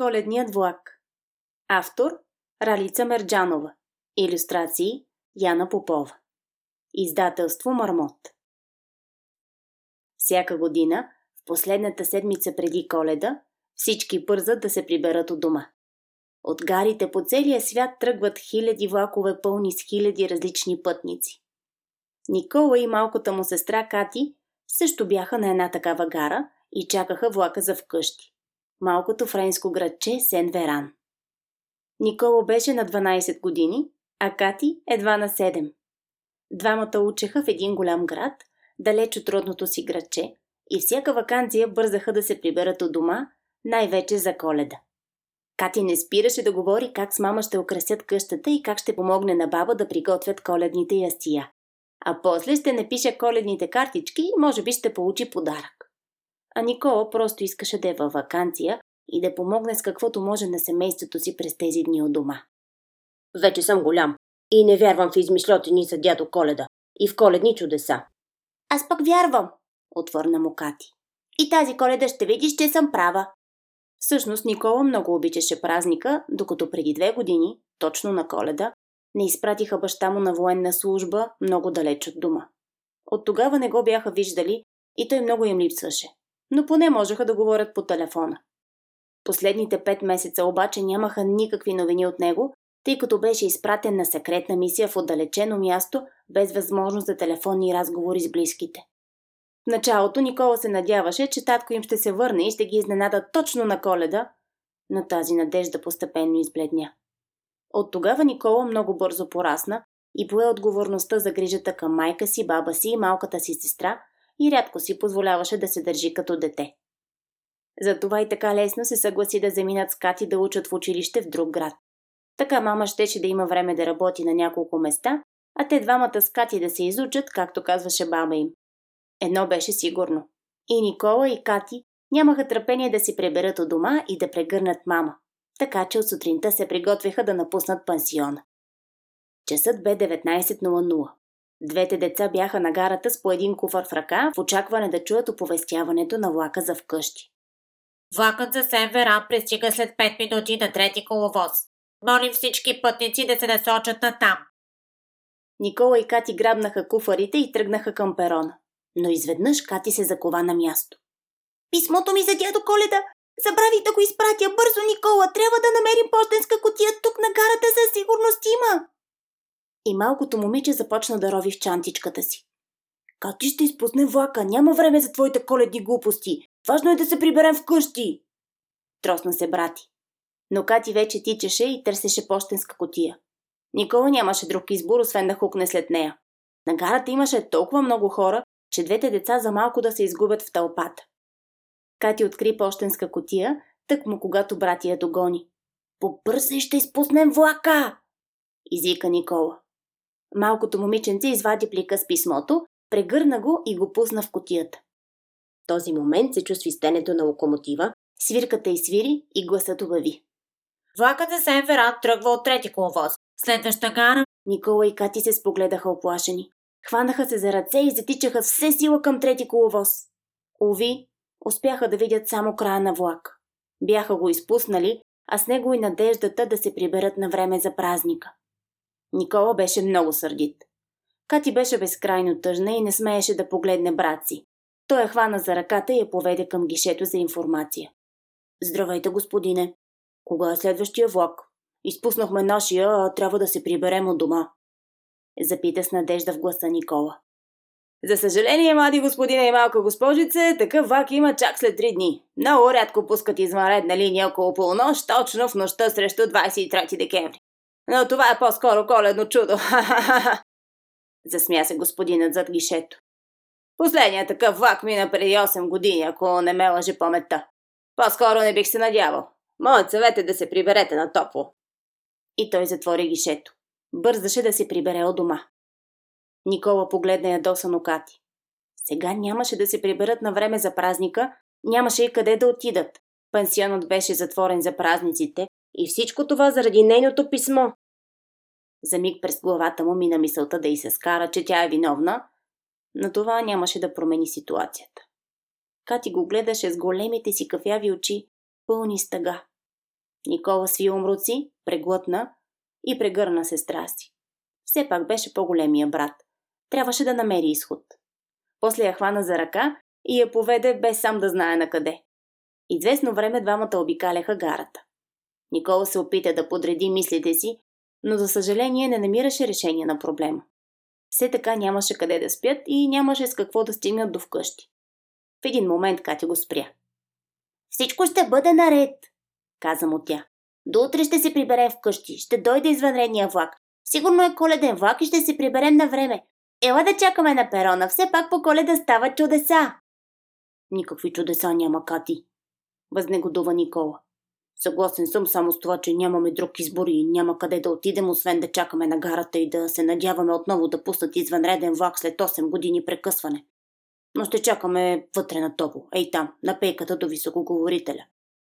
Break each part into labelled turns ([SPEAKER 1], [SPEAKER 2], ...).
[SPEAKER 1] Коледният влак Автор Ралица Мерджанова Илюстрации Яна Попова Издателство Мармот Всяка година, в последната седмица преди коледа, всички бързат да се приберат от дома. От гарите по целия свят тръгват хиляди влакове пълни с хиляди различни пътници. Никола и малката му сестра Кати също бяха на една такава гара и чакаха влака за вкъщи. Малкото френско градче Сен-Веран. Никола беше на 12 години, а Кати едва на 7. Двамата учеха в един голям град, далеч от родното си градче, и всяка вакансия бързаха да се приберат от дома, най-вече за коледа. Кати не спираше да говори как с мама ще украсят къщата и как ще помогне на баба да приготвят коледните ястия. А после ще напиша коледните картички и може би ще получи подарък. А Никола просто искаше да е във вакансия и да помогне с каквото може на семейството си през тези дни от дома.
[SPEAKER 2] Вече съм голям и не вярвам в измишлотини за дядо Коледа и в коледни чудеса.
[SPEAKER 3] Аз пък вярвам, отвърна му Кати. И тази коледа ще видиш, че съм права.
[SPEAKER 1] Всъщност Никола много обичаше празника, докато преди две години, точно на коледа, не изпратиха баща му на военна служба много далеч от дома. От тогава не го бяха виждали и той много им липсваше. Но поне можеха да говорят по телефона. Последните пет месеца обаче нямаха никакви новини от него, тъй като беше изпратен на секретна мисия в отдалечено място, без възможност за телефонни разговори с близките. В началото Никола се надяваше, че татко им ще се върне и ще ги изненада точно на коледа, но тази надежда постепенно избледня. От тогава Никола много бързо порасна и пое отговорността за грижата към майка си, баба си и малката си сестра и рядко си позволяваше да се държи като дете. Затова и така лесно се съгласи да заминат с Кати да учат в училище в друг град. Така мама щеше да има време да работи на няколко места, а те двамата с Кати да се изучат, както казваше баба им. Едно беше сигурно. И Никола и Кати нямаха търпение да си преберат от дома и да прегърнат мама. Така че от сутринта се приготвиха да напуснат пансиона. Часът бе 19.00. Двете деца бяха на гарата с по един куфар в ръка, в очакване да чуят оповестяването на влака за вкъщи.
[SPEAKER 4] Влакът за Сен-Веран пристига след 5 минути на трети коловоз. Молим всички пътници да се насочат на там.
[SPEAKER 1] Никола и Кати грабнаха куфарите и тръгнаха към перона. Но изведнъж Кати се закова на място.
[SPEAKER 3] Писмото ми за дядо Коледа! Забравих да го изпратя бързо, Никола! Трябва да намерим почтенска котия тук на гарата, със сигурност има!
[SPEAKER 1] И малкото момиче започна да рови в чантичката си. Кати ще изпусне влака, няма време за твоите коледни глупости. Важно е да се приберем вкъщи. Тросна се брати. Но Кати вече тичаше и търсеше почтенска котия. Никола нямаше друг избор, освен да хукне след нея. На гарата имаше толкова много хора, че двете деца за малко да се изгубят в тълпата. Кати откри почтенска котия, тък му когато брати я догони. Побързай, ще изпуснем влака! Извика Никола. Малкото момиченце извади плика с писмото, прегърна го и го пусна в котията. В този момент се чу свистенето на локомотива, свирката и свири и гласът обави.
[SPEAKER 4] Влакът за Сен-Ферат тръгва от трети коловоз. Следваща гара...
[SPEAKER 1] Никола и Кати се спогледаха оплашени. Хванаха се за ръце и затичаха все сила към трети коловоз. Ови, успяха да видят само края на влак. Бяха го изпуснали, а с него и надеждата да се приберат на време за празника. Никола беше много сърдит. Кати беше безкрайно тъжна и не смееше да погледне брат си. Той я хвана за ръката и я поведе към гишето за информация. Здравейте, господине. Кога е следващия влак? Изпуснахме нашия, а трябва да се приберем от дома. Запита с надежда в гласа Никола. За съжаление, млади господина и малка госпожице, такъв влак има чак след три дни. Много рядко пускат извънредна линия около полунощ, точно в нощта срещу 23 декември. Но това е по-скоро коледно чудо. Засмя се господинът зад гишето. Последният такъв влак мина преди 8 години, ако не ме лъже паметта. По-скоро не бих се надявал. Моят съвет е да се приберете на топло. И той затвори гишето. Бързаше да се прибере от дома. Никола погледна ядосано Кати. Сега нямаше да се приберат на време за празника, нямаше и къде да отидат. Пансионът беше затворен за празниците и всичко това заради нейното писмо. За миг през главата му мина мисълта да й се скара, че тя е виновна, но това нямаше да промени ситуацията. Кати го гледаше с големите си кафяви очи, пълни стъга. Никола сви умруци, преглътна и прегърна сестра си. Все пак беше по-големия брат. Трябваше да намери изход. После я хвана за ръка и я поведе без сам да знае на къде. Известно време двамата обикаляха гарата. Никола се опита да подреди мислите си, но за съжаление не намираше решение на проблема. Все така нямаше къде да спят и нямаше с какво да стигнат до вкъщи. В един момент Катя го спря.
[SPEAKER 3] Всичко ще бъде наред, каза му тя. До утре ще се приберем вкъщи. Ще дойде извънредния влак. Сигурно е коледен влак и ще се приберем на време. Ела да чакаме на перона. Все пак по коледа става чудеса.
[SPEAKER 1] Никакви чудеса няма, Кати. Възнегодува Никола. Съгласен съм само с това, че нямаме друг избор и няма къде да отидем, освен да чакаме на гарата и да се надяваме отново да пуснат извънреден влак след 8 години прекъсване. Но ще чакаме вътре на топло, ей там, на пейката до високоговорителя.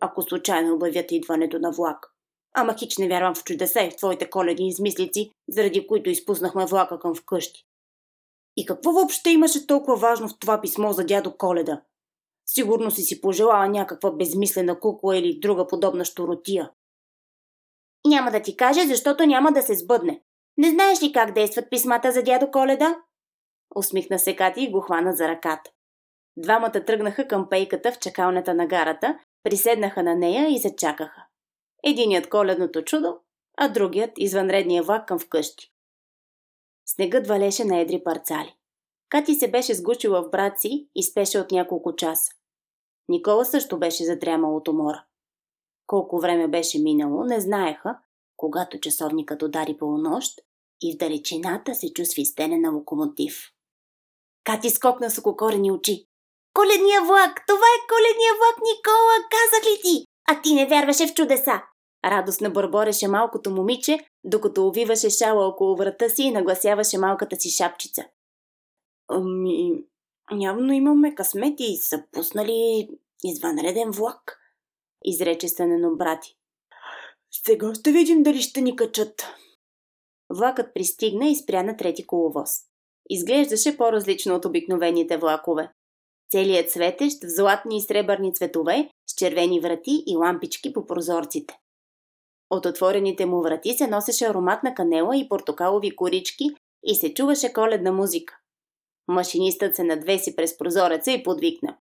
[SPEAKER 1] Ако случайно обявят идването на влак. Ама хич не вярвам в чудеса и в твоите коледни измислици, заради които изпуснахме влака към вкъщи. И какво въобще имаше толкова важно в това писмо за дядо Коледа? Сигурно си си пожелала някаква безмислена кукла или друга подобна щуротия.
[SPEAKER 3] Няма да ти кажа, защото няма да се сбъдне. Не знаеш ли как действат писмата за дядо Коледа?
[SPEAKER 1] Усмихна се Кати и го хвана за ръката. Двамата тръгнаха към пейката в чакалната на гарата, приседнаха на нея и зачакаха. Единият коледното чудо, а другият извънредния влак към вкъщи. Снегът валеше на едри парцали. Кати се беше сгучила в брат си и спеше от няколко часа. Никола също беше задрямал от умора. Колко време беше минало, не знаеха, когато часовникът удари полунощ и в далечината се чу свистене на локомотив. Кати скокна с ококорени очи.
[SPEAKER 3] Коледния влак! Това е коледния влак, Никола! Казах ли ти? А ти не вярваше в чудеса!
[SPEAKER 1] Радостно бърбореше малкото момиче, докато увиваше шала около врата си и нагласяваше малката си шапчица. Ами, явно имаме късмет и са пуснали извънреден влак, изрече сънено брати. Сега ще видим дали ще ни качат. Влакът пристигна и спря на трети коловоз. Изглеждаше по-различно от обикновените влакове. Целият светещ в златни и сребърни цветове, с червени врати и лампички по прозорците. От отворените му врати се носеше аромат на канела и портокалови корички и се чуваше коледна музика. Машинистът се надвеси през прозореца и подвикна.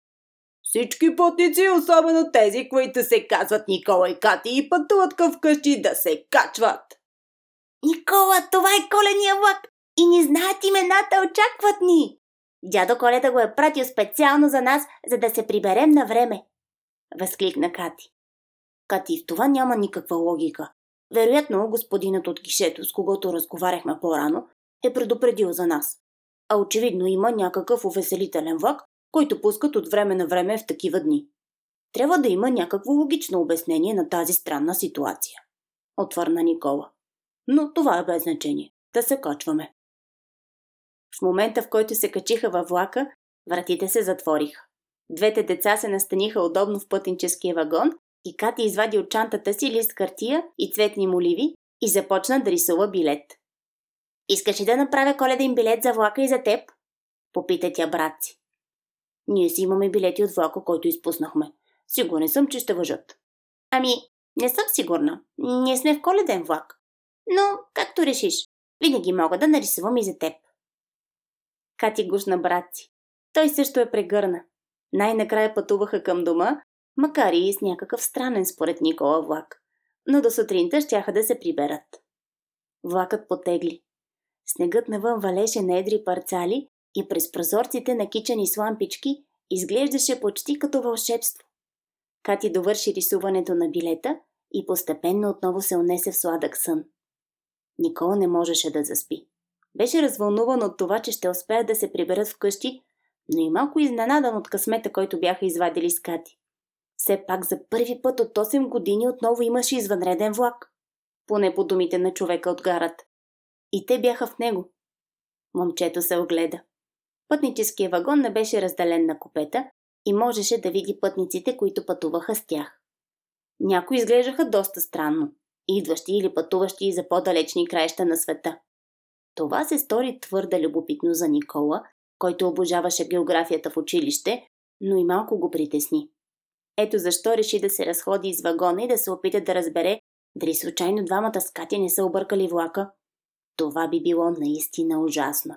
[SPEAKER 1] Всички пътници, особено тези, които се казват Никола и Кати и пътуват към вкъщи да се качват.
[SPEAKER 3] Никола, това е коления влак и ни знаят имената, очакват ни. Дядо Коледа го е пратил специално за нас, за да се приберем на време.
[SPEAKER 1] Възкликна Кати. Кати, в това няма никаква логика. Вероятно, господинът от гишето, с когото разговаряхме по-рано, е предупредил за нас а очевидно има някакъв увеселителен влак, който пускат от време на време в такива дни. Трябва да има някакво логично обяснение на тази странна ситуация. Отвърна Никола. Но това е без значение. Да се качваме. В момента, в който се качиха във влака, вратите се затвориха. Двете деца се настаниха удобно в пътническия вагон и Кати извади от чантата си лист хартия и цветни моливи и започна да рисува билет.
[SPEAKER 3] Искаш ли да направя коледен билет за влака и за теб?
[SPEAKER 1] Попита тя брат си. Ние си имаме билети от влака, който изпуснахме. Сигурен съм, че ще въжат.
[SPEAKER 3] Ами, не съм сигурна. Ние сме в коледен влак. Но, както решиш, винаги мога да нарисувам и за теб.
[SPEAKER 1] Кати гушна брат си. Той също е прегърна. Най-накрая пътуваха към дома, макар и с някакъв странен според Никола влак. Но до сутринта щяха да се приберат. Влакът потегли. Снегът навън валеше на едри парцали и през прозорците на кичани с лампички изглеждаше почти като вълшебство. Кати довърши рисуването на билета и постепенно отново се унесе в сладък сън. Никола не можеше да заспи. Беше развълнуван от това, че ще успеят да се приберат вкъщи, но и малко изненадан от късмета, който бяха извадили с Кати. Все пак за първи път от 8 години отново имаше извънреден влак. Поне по думите на човека от гарата. И те бяха в него. Момчето се огледа. Пътническия вагон не беше разделен на купета и можеше да види пътниците, които пътуваха с тях. Някои изглеждаха доста странно, идващи или пътуващи за по-далечни краища на света. Това се стори твърде любопитно за Никола, който обожаваше географията в училище, но и малко го притесни. Ето защо реши да се разходи из вагона и да се опита да разбере дали случайно двамата с не са объркали влака. Това би било наистина ужасно.